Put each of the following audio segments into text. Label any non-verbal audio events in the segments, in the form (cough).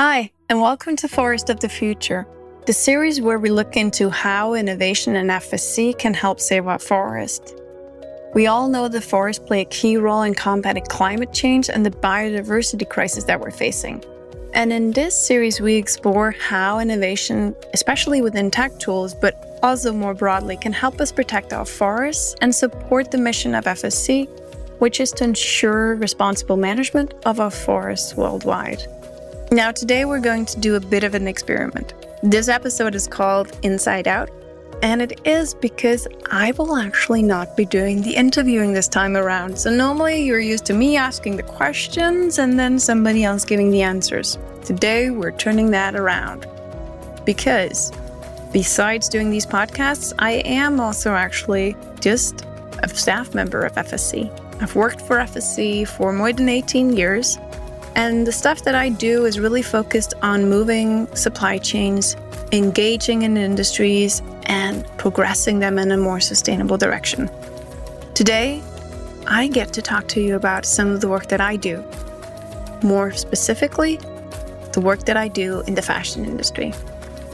Hi, and welcome to Forest of the Future, the series where we look into how innovation and FSC can help save our forest. We all know the forests play a key role in combating climate change and the biodiversity crisis that we're facing. And in this series, we explore how innovation, especially within tech tools, but also more broadly, can help us protect our forests and support the mission of FSC, which is to ensure responsible management of our forests worldwide. Now, today we're going to do a bit of an experiment. This episode is called Inside Out, and it is because I will actually not be doing the interviewing this time around. So, normally you're used to me asking the questions and then somebody else giving the answers. Today we're turning that around. Because besides doing these podcasts, I am also actually just a staff member of FSC. I've worked for FSC for more than 18 years, and the stuff that I do is really focused on moving supply chains, engaging in industries, and progressing them in a more sustainable direction. Today, I get to talk to you about some of the work that I do. More specifically, the work that I do in the fashion industry.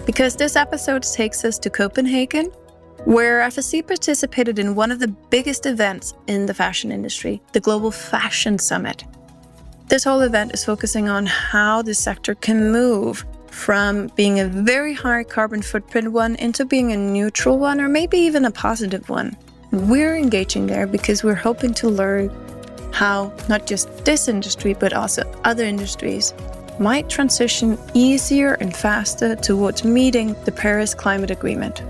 Because this episode takes us to Copenhagen, where FSC participated in one of the biggest events in the fashion industry, the Global Fashion Summit. This whole event is focusing on how the sector can move from being a very high carbon footprint one into being a neutral one or maybe even a positive one. We're engaging there because we're hoping to learn how not just this industry but also other industries might transition easier and faster towards meeting the Paris Climate Agreement.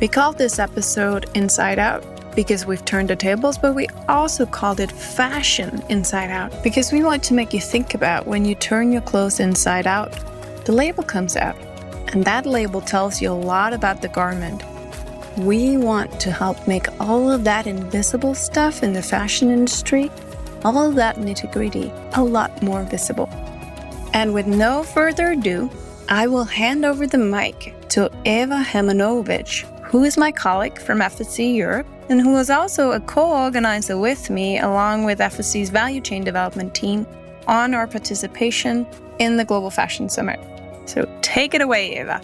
We called this episode Inside Out because we've turned the tables, but we also called it Fashion Inside Out because we want to make you think about when you turn your clothes inside out the label comes out, and that label tells you a lot about the garment. We want to help make all of that invisible stuff in the fashion industry, all of that nitty gritty, a lot more visible. And with no further ado, I will hand over the mic to Ewa Hermanowicz, who is my colleague from FSC Europe and who was also a co organizer with me, along with FSC's value chain development team, on our participation in the Global Fashion Summit. So take it away, Ewa.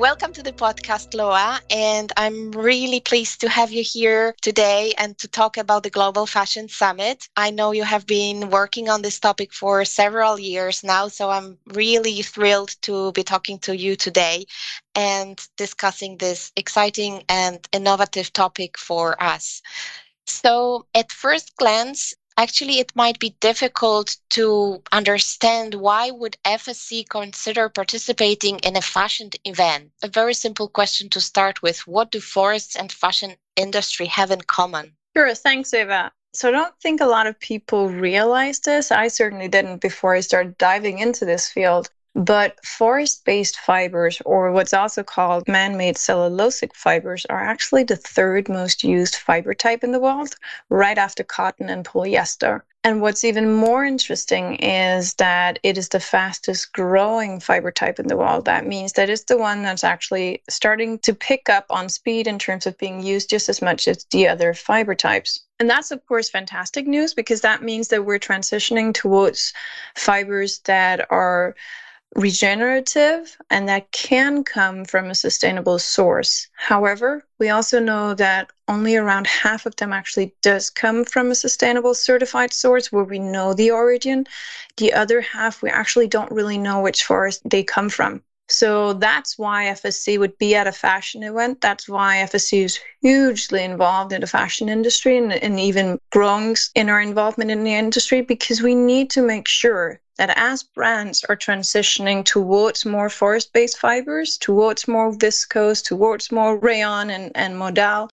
Welcome to the podcast, Loa, and I'm really pleased to have you here today and to talk about the Global Fashion Summit. I know you have been working on this topic for several years now, so I'm really thrilled to be talking to you today and discussing this exciting and innovative topic for us. So, at first glance, actually it might be difficult to understand why would FSC consider participating in a fashion event. A very simple question to start with. What do forests and fashion industry have in common? Sure, thanks Ewa. So I don't think a lot of people realize this. I certainly didn't before I started diving into this field. But forest based fibers, or what's also called man made cellulosic fibers, are actually the third most used fiber type in the world, right after cotton and polyester. And what's even more interesting is that it is the fastest growing fiber type in the world. That means that it's the one that's actually starting to pick up on speed in terms of being used just as much as the other fiber types. And that's, of course, fantastic news because that means that we're transitioning towards fibers that are regenerative and that can come from a sustainable source. However, we also know that only around half of them actually does come from a sustainable certified source where we know the origin. The other half, we actually don't really know which forest they come from. So that's why FSC would be at a fashion event. That's why FSC is hugely involved in the fashion industry and, and even growing in our involvement in the industry because we need to make sure that as brands are transitioning towards more forest based fibers, towards more viscose, towards more rayon and, and modal,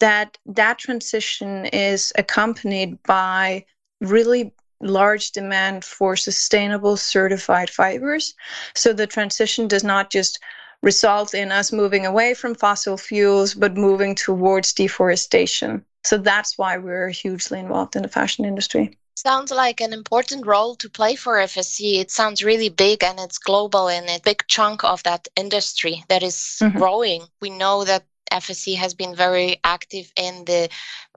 that that transition is accompanied by really large demand for sustainable certified fibers. So the transition does not just result in us moving away from fossil fuels, but moving towards deforestation. So that's why we're hugely involved in the fashion industry. Sounds like an important role to play for FSC. It sounds really big and it's global and a big chunk of that industry that is mm-hmm. growing. We know that FSC has been very active in the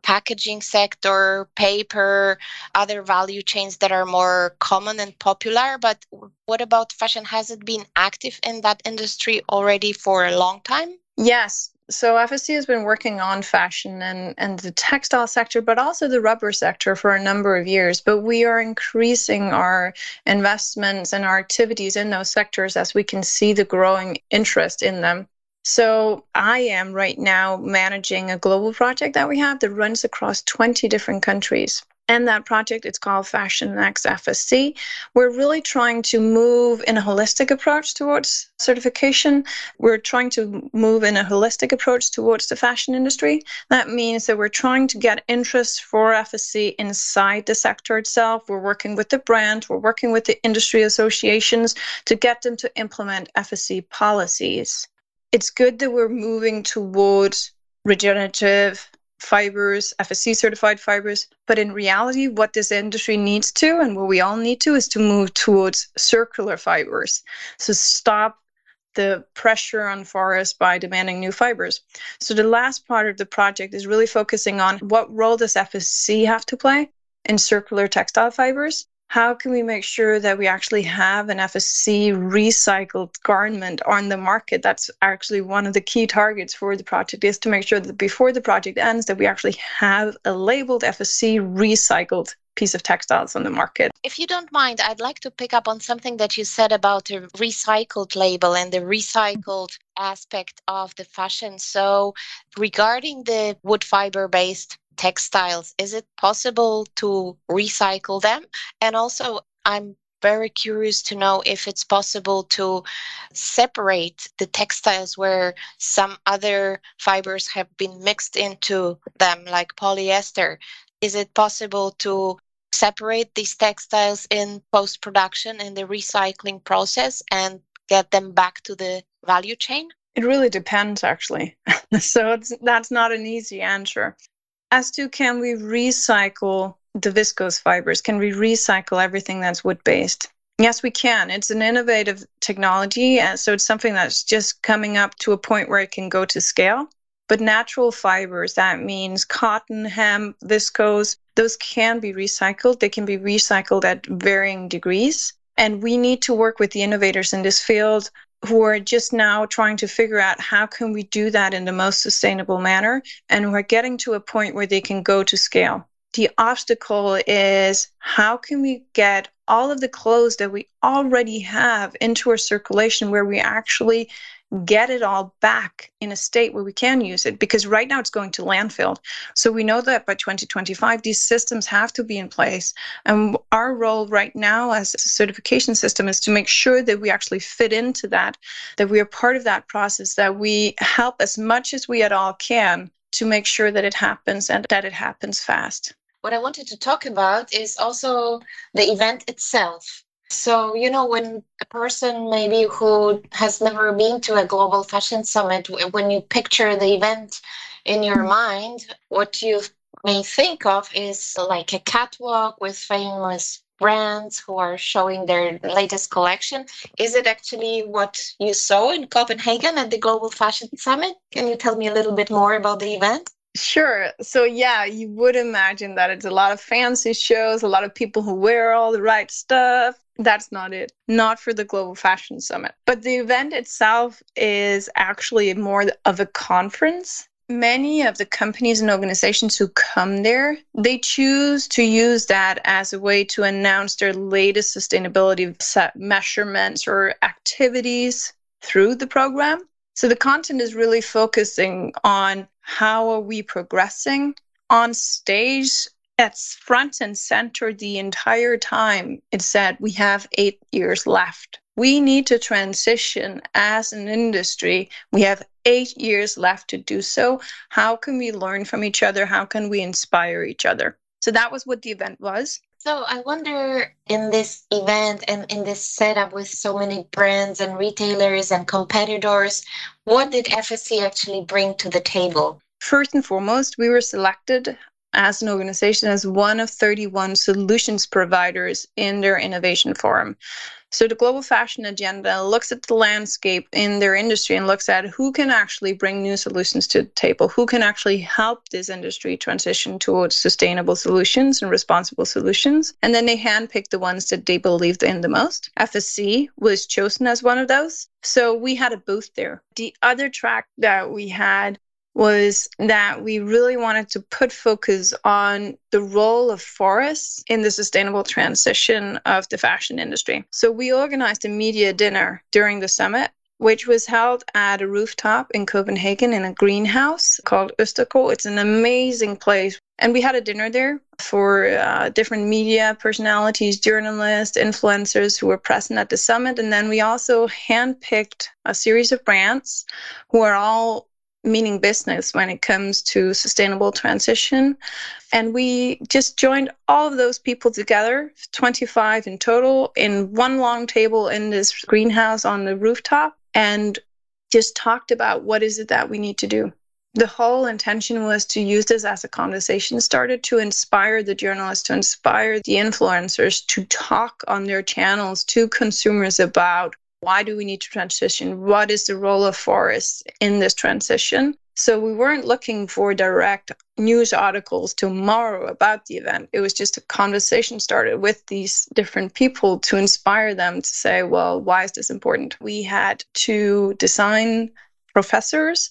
packaging sector, paper, other value chains that are more common and popular. But what about fashion? Has it been active in that industry already for a long time? Yes. So FSC has been working on fashion and, and the textile sector, but also the rubber sector for a number of years. But we are increasing our investments and our activities in those sectors as we can see the growing interest in them. So I am right now managing a global project that we have that runs across 20 different countries. And that project it's called Fashion Next FSC. We're really trying to move in a holistic approach towards certification. We're trying to move in a holistic approach towards the fashion industry. That means that we're trying to get interest for FSC inside the sector itself. We're working with the brand, we're working with the industry associations to get them to implement FSC policies. It's good that we're moving towards regenerative fibers, FSC certified fibers. But in reality, what this industry needs to, and what we all need to, is to move towards circular fibers. So stop the pressure on forests by demanding new fibers. So the last part of the project is really focusing on what role does FSC have to play in circular textile fibers how can we make sure that we actually have an FSC recycled garment on the market? That's actually one of the key targets for the project is to make sure that before the project ends that we actually have a labeled FSC recycled piece of textiles on the market. If you don't mind, I'd like to pick up on something that you said about the recycled label and the recycled aspect of the fashion. So, regarding the wood fiber based textiles, is it possible to recycle them? And also, I'm very curious to know if it's possible to separate the textiles where some other fibers have been mixed into them, like polyester. Is it possible to separate these textiles in post production in the recycling process and get them back to the value chain? It really depends, actually. (laughs) so it's, that's not an easy answer as to can we recycle the viscose fibers? Can we recycle everything that's wood based? Yes, we can. It's an innovative technology. And so it's something that's just coming up to a point where it can go to scale. But natural fibers, that means cotton, hemp, viscose, those can be recycled. They can be recycled at varying degrees. And we need to work with the innovators in this field who are just now trying to figure out how can we do that in the most sustainable manner and who are getting to a point where they can go to scale. The obstacle is how can we get all of the clothes that we already have into our circulation where we actually get it all back in a state where we can use it because right now it's going to landfill. So we know that by 2025 these systems have to be in place and our role right now as a certification system is to make sure that we actually fit into that that we are part of that process that we help as much as we at all can to make sure that it happens and that it happens fast. What I wanted to talk about is also the event itself. So, you know, when a person maybe who has never been to a global fashion summit, when you picture the event in your mm-hmm. mind, what you may think of is like a catwalk with famous brands who are showing their latest collection. Is it actually what you saw in Copenhagen at the Global Fashion Summit? Can you tell me a little bit more about the event? Sure. So, yeah, you would imagine that it's a lot of fancy shows, a lot of people who wear all the right stuff. That's not it. Not for the Global Fashion Summit. But the event itself is actually more of a conference. Many of the companies and organizations who come there, they choose to use that as a way to announce their latest sustainability measurements or activities through the program. So the content is really focusing on how are we progressing on stage it's front and center the entire time. It said we have eight years left. We need to transition as an industry. We have eight years left to do so. How can we learn from each other? How can we inspire each other? So that was what the event was. So I wonder in this event and in this setup with so many brands and retailers and competitors, what did FSC actually bring to the table? First and foremost, we were selected as an organization as one of 31 solutions providers in their innovation forum. So the global fashion agenda looks at the landscape in their industry and looks at who can actually bring new solutions to the table, who can actually help this industry transition towards sustainable solutions and responsible solutions. And then they handpick the ones that they believed in the most. FSC was chosen as one of those. So we had a booth there. The other track that we had was that we really wanted to put focus on the role of forests in the sustainable transition of the fashion industry. So we organized a media dinner during the summit which was held at a rooftop in Copenhagen in a greenhouse called ØsterGRO. It's an amazing place. And we had a dinner there for uh, different media personalities, journalists, influencers who were present at the summit. And then we also handpicked a series of brands who are all meaning business when it comes to sustainable transition. And we just joined all of those people together, 25 in total, in one long table in this greenhouse on the rooftop and just talked about what is it that we need to do. The whole intention was to use this as a conversation started to inspire the journalists, to inspire the influencers to talk on their channels to consumers about why do we need to transition? What is the role of forests in this transition? So we weren't looking for direct news articles tomorrow about the event. It was just a conversation started with these different people to inspire them to say, well, why is this important? We had two design professors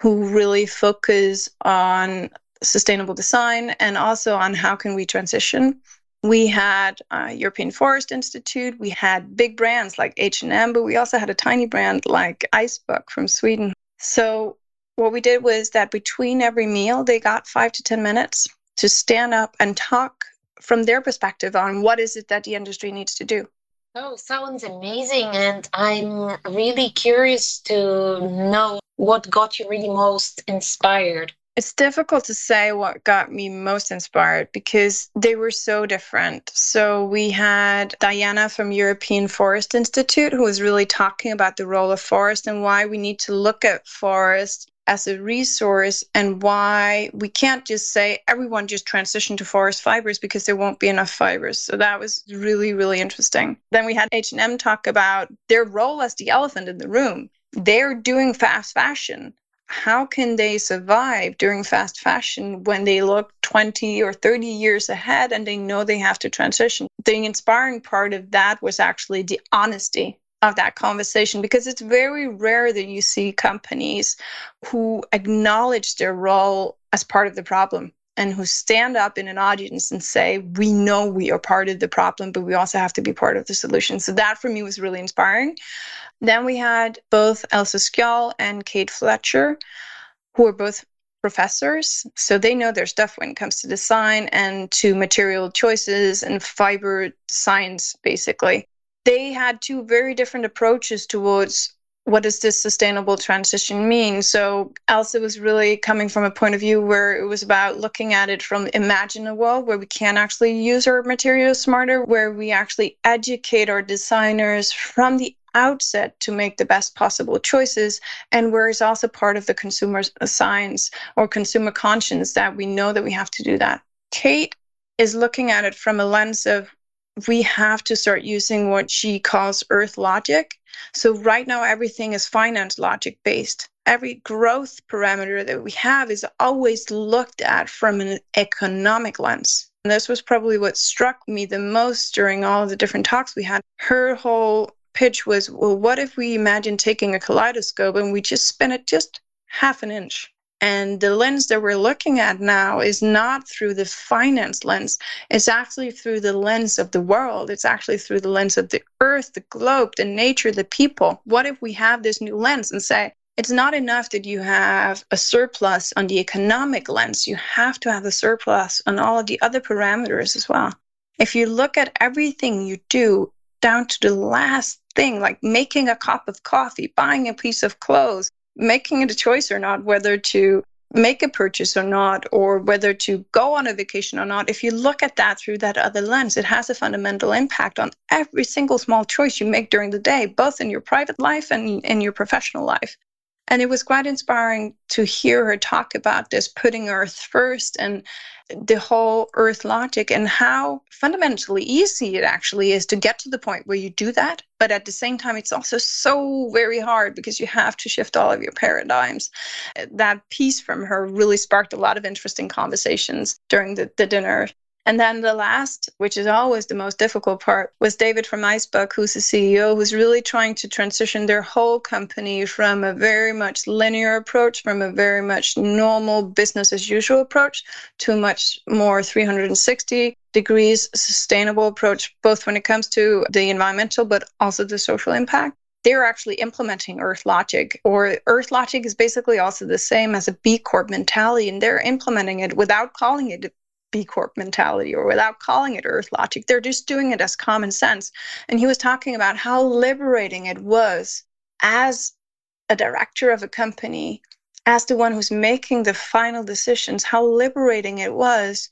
who really focus on sustainable design and also on how can we transition we had uh, European Forest Institute. We had big brands like H&M, but we also had a tiny brand like Icebug from Sweden. So what we did was that between every meal, they got five to 10 minutes to stand up and talk from their perspective on what is it that the industry needs to do. Oh, sounds amazing. And I'm really curious to know what got you really most inspired. It's difficult to say what got me most inspired because they were so different. So we had Diana from European Forest Institute who was really talking about the role of forest and why we need to look at forest as a resource and why we can't just say everyone just transition to forest fibers because there won't be enough fibers. So that was really really interesting. Then we had H&M talk about their role as the elephant in the room. They're doing fast fashion how can they survive during fast fashion when they look 20 or 30 years ahead and they know they have to transition? The inspiring part of that was actually the honesty of that conversation because it's very rare that you see companies who acknowledge their role as part of the problem and who stand up in an audience and say, We know we are part of the problem, but we also have to be part of the solution. So that for me was really inspiring. Then we had both Else Skjold and Kate Fletcher, who are both professors. So they know their stuff when it comes to design and to material choices and fiber science, basically. They had two very different approaches towards what does this sustainable transition mean? So Else was really coming from a point of view where it was about looking at it from imagine a world where we can actually use our materials smarter, where we actually educate our designers from the outset to make the best possible choices and where it's also part of the consumer science or consumer conscience that we know that we have to do that. Kate is looking at it from a lens of we have to start using what she calls earth logic. So right now everything is finance logic based. Every growth parameter that we have is always looked at from an economic lens. And this was probably what struck me the most during all the different talks we had. Her whole pitch was, well, what if we imagine taking a kaleidoscope and we just spin it just half an inch? And the lens that we're looking at now is not through the finance lens. It's actually through the lens of the world. It's actually through the lens of the earth, the globe, the nature, the people. What if we have this new lens and say, it's not enough that you have a surplus on the economic lens. You have to have a surplus on all of the other parameters as well. If you look at everything you do down to the last thing, like making a cup of coffee, buying a piece of clothes, making it a choice or not, whether to make a purchase or not, or whether to go on a vacation or not, if you look at that through that other lens, it has a fundamental impact on every single small choice you make during the day, both in your private life and in your professional life. And it was quite inspiring to hear her talk about this, putting Earth first and the whole earth logic and how fundamentally easy it actually is to get to the point where you do that. But at the same time it's also so very hard because you have to shift all of your paradigms. That piece from her really sparked a lot of interesting conversations during the, the dinner and then the last, which is always the most difficult part, was David from Icebug, who's the CEO, who's really trying to transition their whole company from a very much linear approach, from a very much normal business as usual approach, to a much more 360 degrees sustainable approach, both when it comes to the environmental but also the social impact. They're actually implementing Earth Logic, or Earth Logic is basically also the same as a B Corp mentality, and they're implementing it without calling it B Corp mentality or without calling it Earth logic. They're just doing it as common sense. And he was talking about how liberating it was as a director of a company, as the one who's making the final decisions, how liberating it was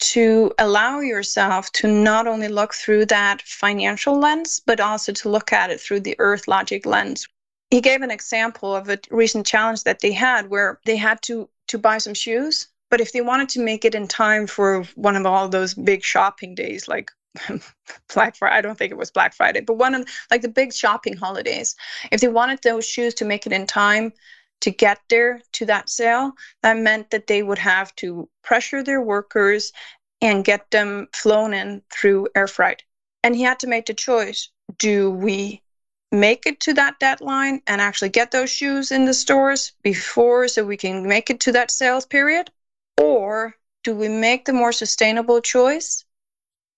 to allow yourself to not only look through that financial lens, but also to look at it through the Earth logic lens. He gave an example of a recent challenge that they had where they had to, to buy some shoes but if they wanted to make it in time for one of all those big shopping days, like (laughs) Black Friday, I don't think it was Black Friday, but one of like the big shopping holidays, if they wanted those shoes to make it in time to get there to that sale, that meant that they would have to pressure their workers and get them flown in through air freight. And he had to make the choice do we make it to that deadline and actually get those shoes in the stores before so we can make it to that sales period? Or do we make the more sustainable choice,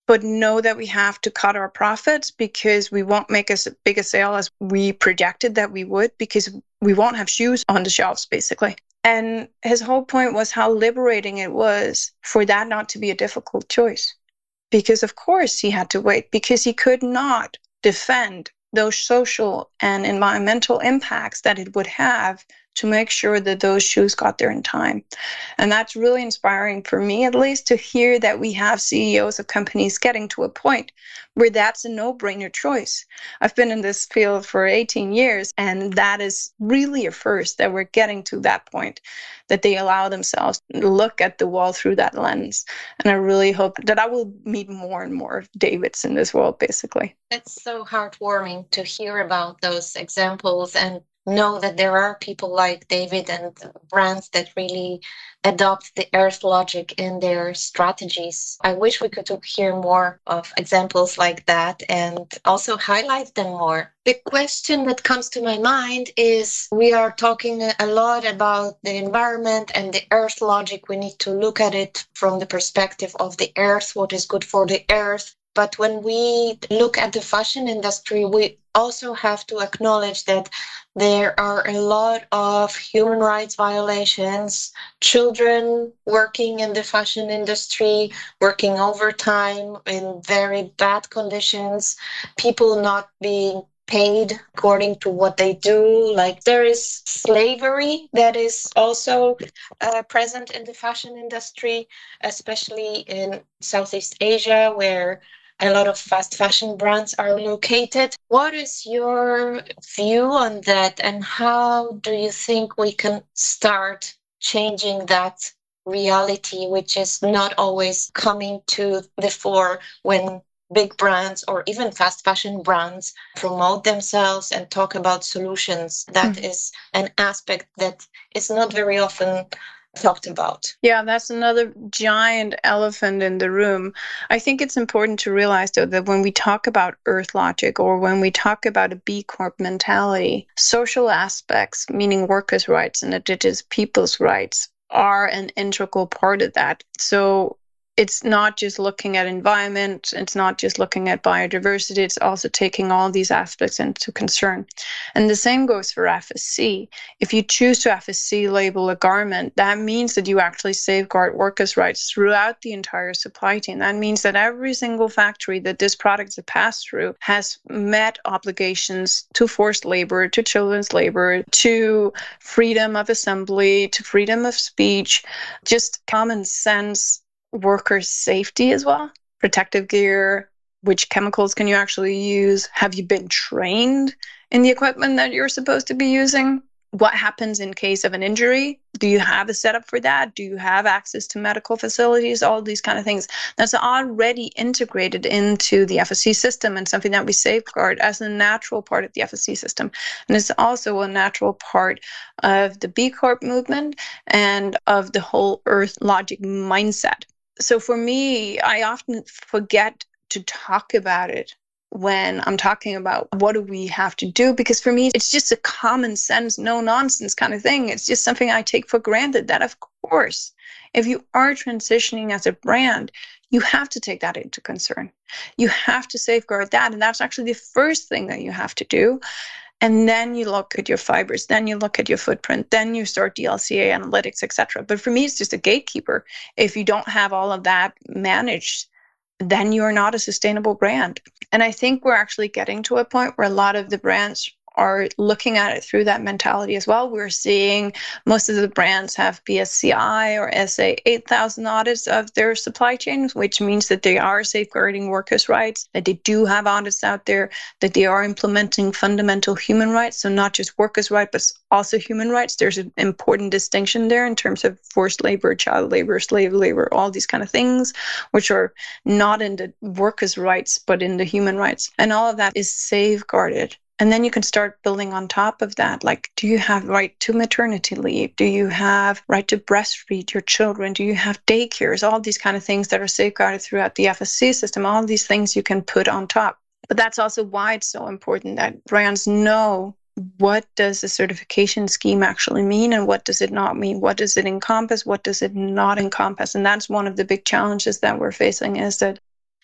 but know that we have to cut our profits because we won't make as big a sale as we projected that we would because we won't have shoes on the shelves, basically. And his whole point was how liberating it was for that not to be a difficult choice. Because, of course, he had to wait because he could not defend those social and environmental impacts that it would have to make sure that those shoes got there in time. And that's really inspiring for me, at least, to hear that we have CEOs of companies getting to a point where that's a no brainer choice. I've been in this field for 18 years, and that is really a first that we're getting to that point that they allow themselves to look at the wall through that lens. And I really hope that I will meet more and more Davids in this world, basically. It's so heartwarming to hear about those examples and know that there are people like David and brands that really adopt the earth logic in their strategies. I wish we could hear more of examples like that and also highlight them more. The question that comes to my mind is we are talking a lot about the environment and the earth logic. We need to look at it from the perspective of the earth, what is good for the earth, but when we look at the fashion industry, we also have to acknowledge that there are a lot of human rights violations, children working in the fashion industry, working overtime in very bad conditions, people not being paid according to what they do. Like there is slavery that is also uh, present in the fashion industry, especially in Southeast Asia, where a lot of fast fashion brands are located. What is your view on that, and how do you think we can start changing that reality, which is not always coming to the fore when big brands or even fast fashion brands promote themselves and talk about solutions? That mm. is an aspect that is not very often talked about. Yeah, that's another giant elephant in the room. I think it's important to realize, though, that when we talk about earth logic or when we talk about a B Corp mentality, social aspects, meaning workers' rights and indigenous people's rights, are an integral part of that. So it's not just looking at environment, it's not just looking at biodiversity, it's also taking all these aspects into concern. And the same goes for FSC. If you choose to FSC label a garment, that means that you actually safeguard workers' rights throughout the entire supply chain. That means that every single factory that this product has passed through has met obligations to forced labor, to children's labor, to freedom of assembly, to freedom of speech, just common sense workers' safety as well, protective gear, which chemicals can you actually use? Have you been trained in the equipment that you're supposed to be using? what happens in case of an injury? Do you have a setup for that? Do you have access to medical facilities? All these kind of things that's already integrated into the fsc system and something that we safeguard as a natural part of the fsc system. And it's also a natural part of the b corp movement and of the whole earth logic mindset so for me i often forget to talk about it when I'm talking about what do we have to do because for me it's just a common sense no nonsense kind of thing. It's just something I take for granted that of course if you are transitioning as a brand you have to take that into concern. You have to safeguard that and that's actually the first thing that you have to do and then you look at your fibers then you look at your footprint then you start dlca analytics etc but for me it's just a gatekeeper if you don't have all of that managed then you're not a sustainable brand. And I think we're actually getting to a point where a lot of the brands are looking at it through that mentality as well. We're seeing most of the brands have BSCI or SA 8000 audits of their supply chains, which means that they are safeguarding workers' rights, that they do have audits out there, that they are implementing fundamental human rights. So, not just workers' rights, but also human rights. There's an important distinction there in terms of forced labor, child labor, slave labor, all these kind of things, which are not in the workers' rights, but in the human rights. And all of that is safeguarded and then you can start building on top of that. Like, do you have right to maternity leave? Do you have right to breastfeed your children? Do you have daycares? All these kind of things that are safeguarded throughout the FSC system. All these things you can put on top. But that's also why it's so important that brands know what does the certification scheme actually mean and what does it not mean what does it encompass what does it not encompass and that's one of the big challenges that we're facing is that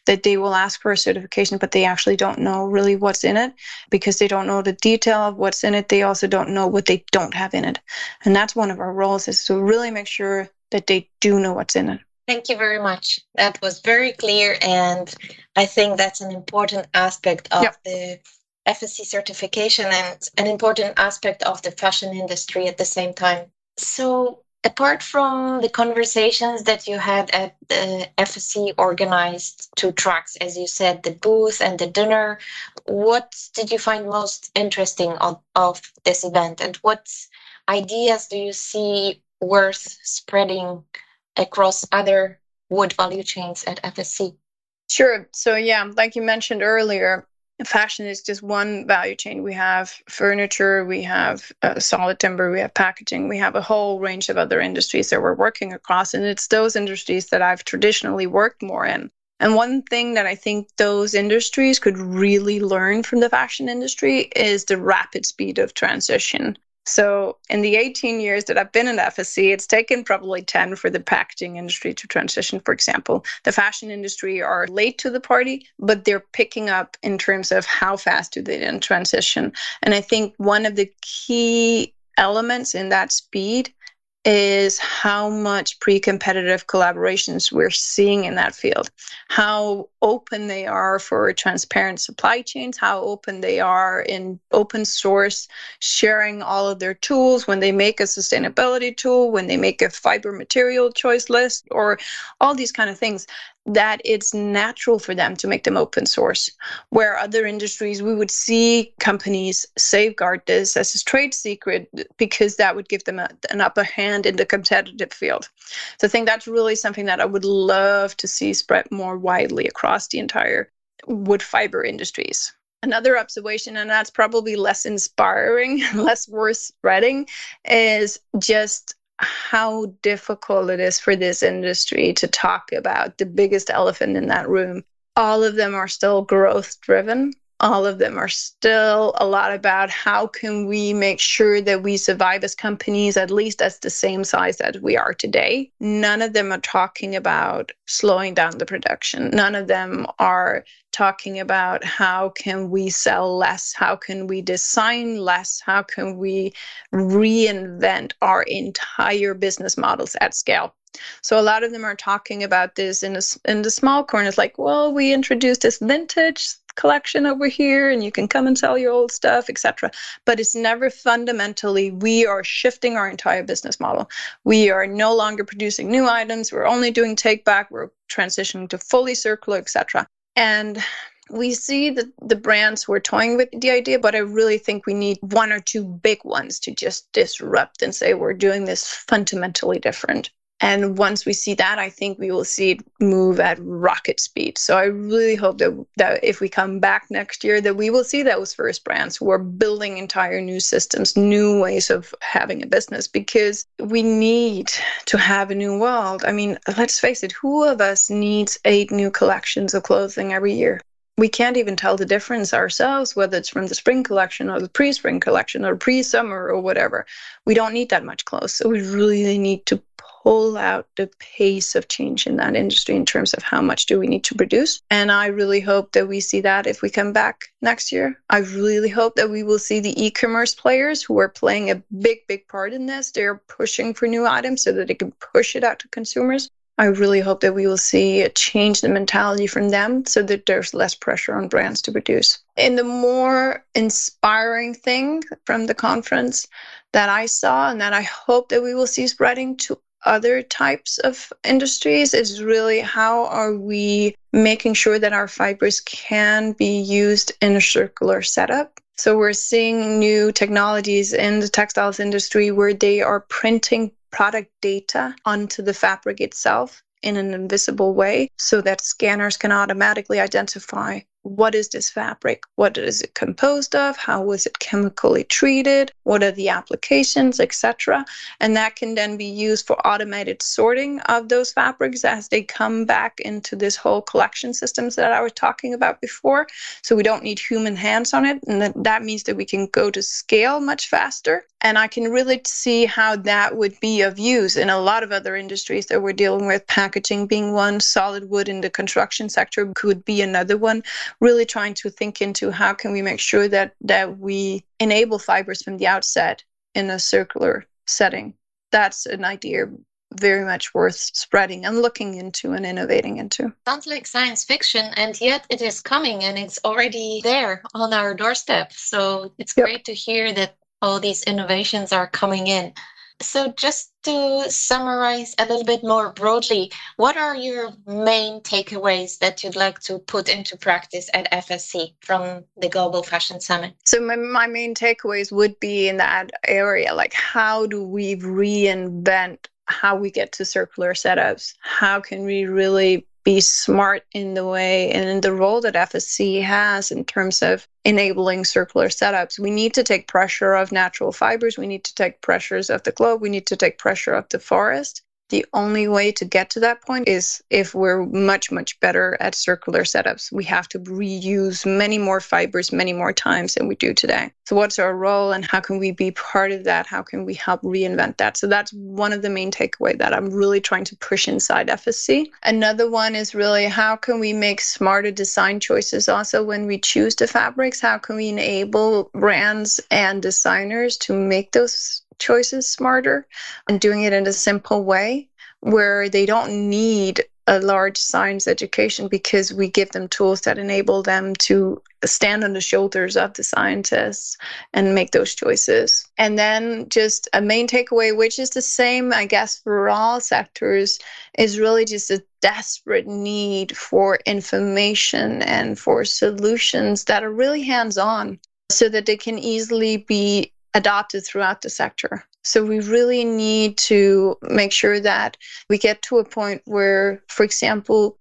that they will ask for a certification, but they actually don't know really what's in it because they don't know the detail of what's in it. They also don't know what they don't have in it. And that's one of our roles is to really make sure that they do know what's in it. Thank you very much. That was very clear. And I think that's an important aspect of yep. the FSC certification and an important aspect of the fashion industry at the same time. So, apart from the conversations that you had at the FSC organized two tracks, as you said, the booth and the dinner, what did you find most interesting of, of this event? And what ideas do you see worth spreading across other wood value chains at FSC? Sure. So, yeah, like you mentioned earlier, fashion is just one value chain. We have furniture, we have uh, solid timber, we have packaging, we have a whole range of other industries that we're working across. And it's those industries that I've traditionally worked more in. And one thing that I think those industries could really learn from the fashion industry is the rapid speed of transition. So, in the 18 years that I've been in FSC, it's taken probably 10 for the packaging industry to transition, for example. The fashion industry are late to the party, but they're picking up in terms of how fast do they then transition. And I think one of the key elements in that speed is how much pre-competitive collaborations we're seeing in that field how open they are for transparent supply chains how open they are in open source sharing all of their tools when they make a sustainability tool when they make a fiber material choice list or all these kind of things that it's natural for them to make them open source. Where other industries, we would see companies safeguard this as a trade secret because that would give them a, an upper hand in the competitive field. So I think that's really something that I would love to see spread more widely across the entire wood fiber industries. Another observation, and that's probably less inspiring, (laughs) less worth spreading, is just how difficult it is for this industry to talk about the biggest elephant in that room. All of them are still growth driven. All of them are still a lot about how can we make sure that we survive as companies, at least as the same size that we are today. None of them are talking about slowing down the production. None of them are talking about how can we sell less how can we design less how can we reinvent our entire business models at scale so a lot of them are talking about this in a, in the small corners like well we introduced this vintage collection over here and you can come and sell your old stuff etc but it's never fundamentally we are shifting our entire business model. We are no longer producing new items. We're only doing take back. We're transitioning to fully circular etc and we see that the brands were toying with the idea, but I really think we need one or two big ones to just disrupt and say we're doing this fundamentally different. And once we see that, I think we will see it move at rocket speed. So I really hope that, that if we come back next year, that we will see those first brands who are building entire new systems, new ways of having a business, because we need to have a new world. I mean, let's face it, who of us needs eight new collections of clothing every year? we can't even tell the difference ourselves whether it's from the spring collection or the pre-spring collection or pre-summer or whatever we don't need that much clothes so we really need to pull out the pace of change in that industry in terms of how much do we need to produce. And I really hope that we see that if we come back next year. I really hope that we will see the e-commerce players who are playing a big, big part in this. They're pushing for new items so that they can push it out to consumers. I really hope that we will see a change in the mentality from them so that there's less pressure on brands to produce. And the more inspiring thing from the conference that I saw and that I hope that we will see spreading to other types of industries is really how are we making sure that our fibers can be used in a circular setup. So we're seeing new technologies in the textiles industry where they are printing product data onto the fabric itself in an invisible way so that scanners can automatically identify what is this fabric? What is it composed of? How was it chemically treated? What are the applications, etc. And that can then be used for automated sorting of those fabrics as they come back into this whole collection systems that I was talking about before. So we don't need human hands on it. And that means that we can go to scale much faster. And I can really see how that would be of use in a lot of other industries that we're dealing with, packaging being one, solid wood in the construction sector could be another one really trying to think into how can we make sure that that we enable fibers from the outset in a circular setting. That's an idea very much worth spreading and looking into and innovating into. Sounds like science fiction, and yet it is coming and it's already there on our doorstep. So it's yep. great to hear that all these innovations are coming in. So, just to summarize a little bit more broadly, what are your main takeaways that you'd like to put into practice at FSC from the Global Fashion Summit? So, my, my main takeaways would be in that area like, how do we reinvent how we get to circular setups? How can we really be smart in the way and in the role that FSC has in terms of enabling circular setups. We need to take pressure of natural fibers. We need to take pressures of the globe. We need to take pressure of the forest. The only way to get to that point is if we're much, much better at circular setups. We have to reuse many more fibers many more times than we do today. So, what's our role and how can we be part of that? How can we help reinvent that? So, that's one of the main takeaway that I'm really trying to push inside FSC. Another one is really how can we make smarter design choices also when we choose the fabrics? How can we enable brands and designers to make those choices smarter and doing it in a simple way where they don't need a large science education because we give them tools that enable them to stand on the shoulders of the scientists and make those choices. And then just a main takeaway, which is the same, I guess, for all sectors, is really just a desperate need for information and for solutions that are really hands on so that they can easily be adopted throughout the sector. So we really need to make sure that we get to a point where, for example,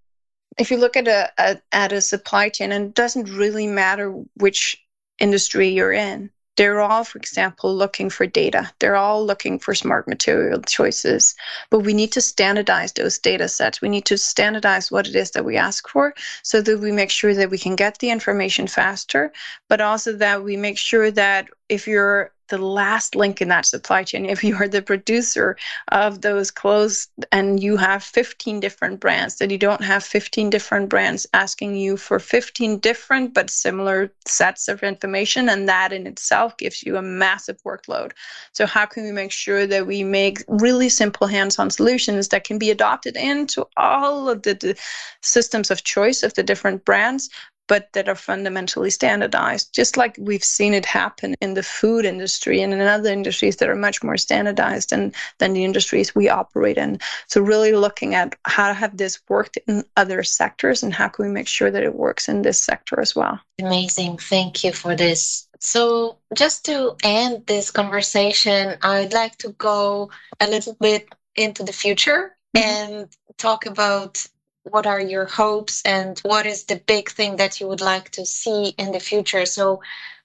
if you look at a, a at a supply chain, and it doesn't really matter which industry you're in, they're all, for example, looking for data. They're all looking for smart material choices. But we need to standardize those data sets. We need to standardize what it is that we ask for so that we make sure that we can get the information faster, but also that we make sure that if you're the last link in that supply chain. If you are the producer of those clothes and you have 15 different brands, that you don't have 15 different brands asking you for 15 different but similar sets of information. And that in itself gives you a massive workload. So, how can we make sure that we make really simple hands on solutions that can be adopted into all of the, the systems of choice of the different brands, but that are fundamentally standardized, just like we've seen it happen in the food industry and in other industries that are much more standardized than, than the industries we operate in. So, really looking at how have this worked in other sectors and how can we make sure that it works in this sector as well. Amazing. Thank you for this. So, just to end this conversation, I'd like to go a little bit into the future mm-hmm. and talk about what are your hopes and what is the big thing that you would like to see in the future? So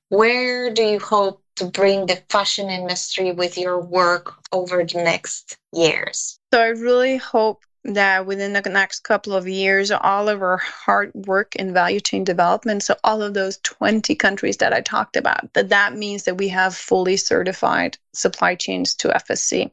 where do you hope to bring the fashion industry with your work over the next years? So i really hope that within the next couple of years, all of our hard work in value chain development, so all of those 20 countries that I talked about, that that means that we have fully certified supply chains to FSC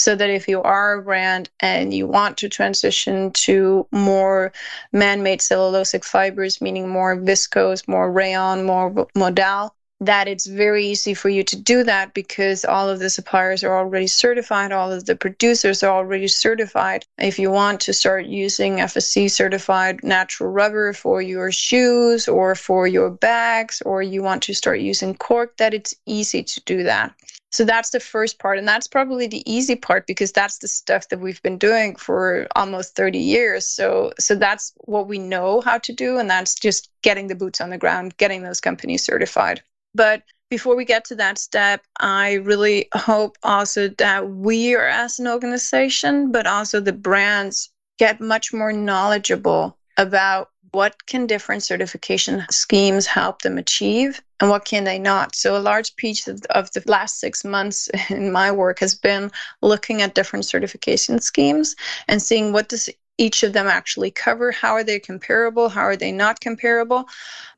so that if you are a brand and you want to transition to more man-made cellulosic fibers, meaning more viscose, more rayon, more modal, that it's very easy for you to do that because all of the suppliers are already certified, all of the producers are already certified. If you want to start using FSC certified natural rubber for your shoes or for your bags, or you want to start using cork, that it's easy to do that. So that's the first part. And that's probably the easy part because that's the stuff that we've been doing for almost 30 years. So so that's what we know how to do. And that's just getting the boots on the ground, getting those companies certified. But before we get to that step, I really hope also that we are as an organization, but also the brands get much more knowledgeable about what can different certification schemes help them achieve and what can they not? So a large piece of, of, the last six months (laughs) in my work has been looking at different certification schemes and seeing what does each of them actually cover? How are they comparable? How are they not comparable?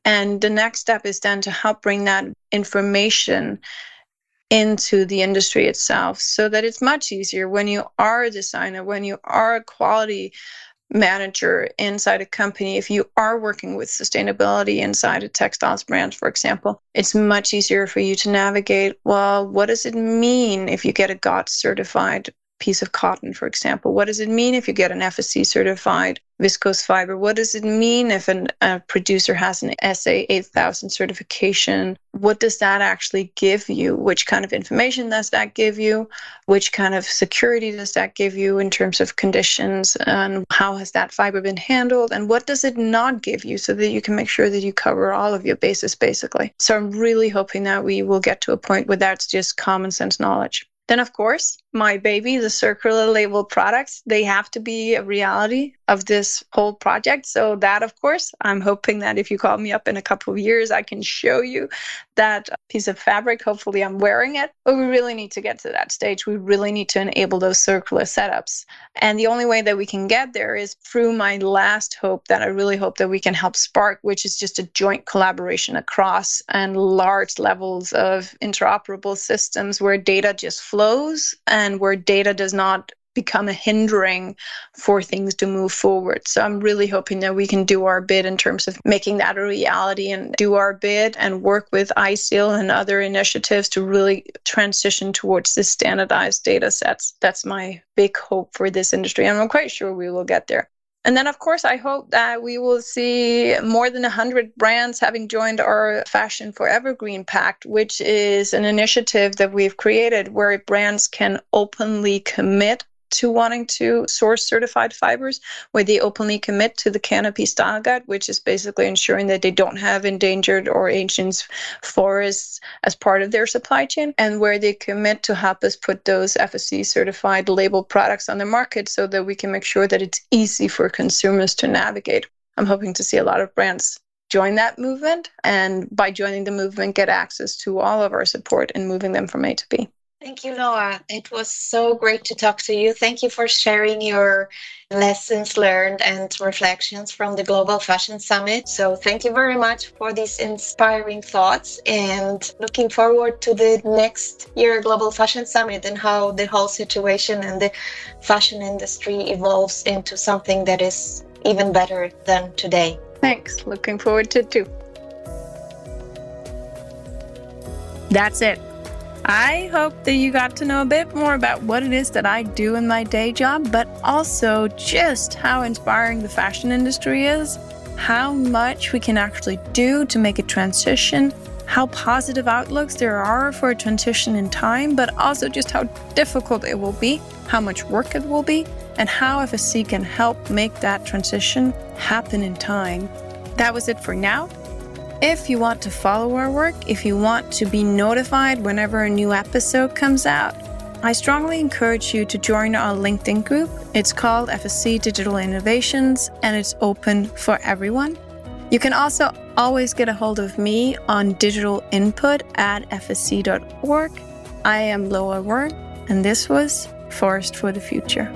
And the next step is then to help bring that information into the industry itself so that it's much easier when you are a designer when you are a quality manager inside a company, if you are working with sustainability inside a textiles brand, for example, it's much easier for you to navigate. Well, what does it mean if you get a GOTS certified piece of cotton, for example? What does it mean if you get an FSC certified viscose fiber? What does it mean if an, a producer has an SA 8000 certification? What does that actually give you? Which kind of information does that give you? Which kind of security does that give you in terms of conditions? And how has that fiber been handled? And what does it not give you so that you can make sure that you cover all of your bases, basically? So I'm really hoping that we will get to a point where that's just common sense knowledge. Then, of course, my baby, the circular label products, they have to be a reality of this whole project. So, that, of course, I'm hoping that if you call me up in a couple of years, I can show you that piece of fabric. Hopefully, I'm wearing it. But we really need to get to that stage. We really need to enable those circular setups. And the only way that we can get there is through my last hope that I really hope that we can help spark, which is just a joint collaboration across and large levels of interoperable systems where data just flows and where data does not become a hindering for things to move forward. So I'm really hoping that we can do our bit in terms of making that a reality and do our bit and work with ISEAL and other initiatives to really transition towards the standardized data sets. That's my big hope for this industry. And I'm quite sure we will get there. And then, of course, I hope that we will see more than 100 brands having joined our Fashion for Evergreen Pact, which is an initiative that we've created where brands can openly commit to wanting to source certified fibers, where they openly commit to the canopy style guide, which is basically ensuring that they don't have endangered or ancient forests as part of their supply chain, and where they commit to help us put those FSC certified labeled products on the market so that we can make sure that it's easy for consumers to navigate. I'm hoping to see a lot of brands join that movement and by joining the movement get access to all of our support in moving them from A to B. Thank you, Loa. It was so great to talk to you. Thank you for sharing your lessons learned and reflections from the Global Fashion Summit. So, thank you very much for these inspiring thoughts and looking forward to the next year Global Fashion Summit and how the whole situation and the fashion industry evolves into something that is even better than today. Thanks. Looking forward to it too. That's it. I hope that you got to know a bit more about what it is that I do in my day job, but also just how inspiring the fashion industry is. how much we can actually do to make a transition, how positive outlooks there are for a transition in time, but also just how difficult it will be, how much work it will be, and how FSC can help make that transition happen in time. That was it for now. If you want to follow our work, if you want to be notified whenever a new episode comes out, I strongly encourage you to join our LinkedIn group. It's called FSC Digital Innovations and it's open for everyone. You can also always get a hold of me on digital input at fsc.org. I am Loa Worm, and this was Forest for the Future.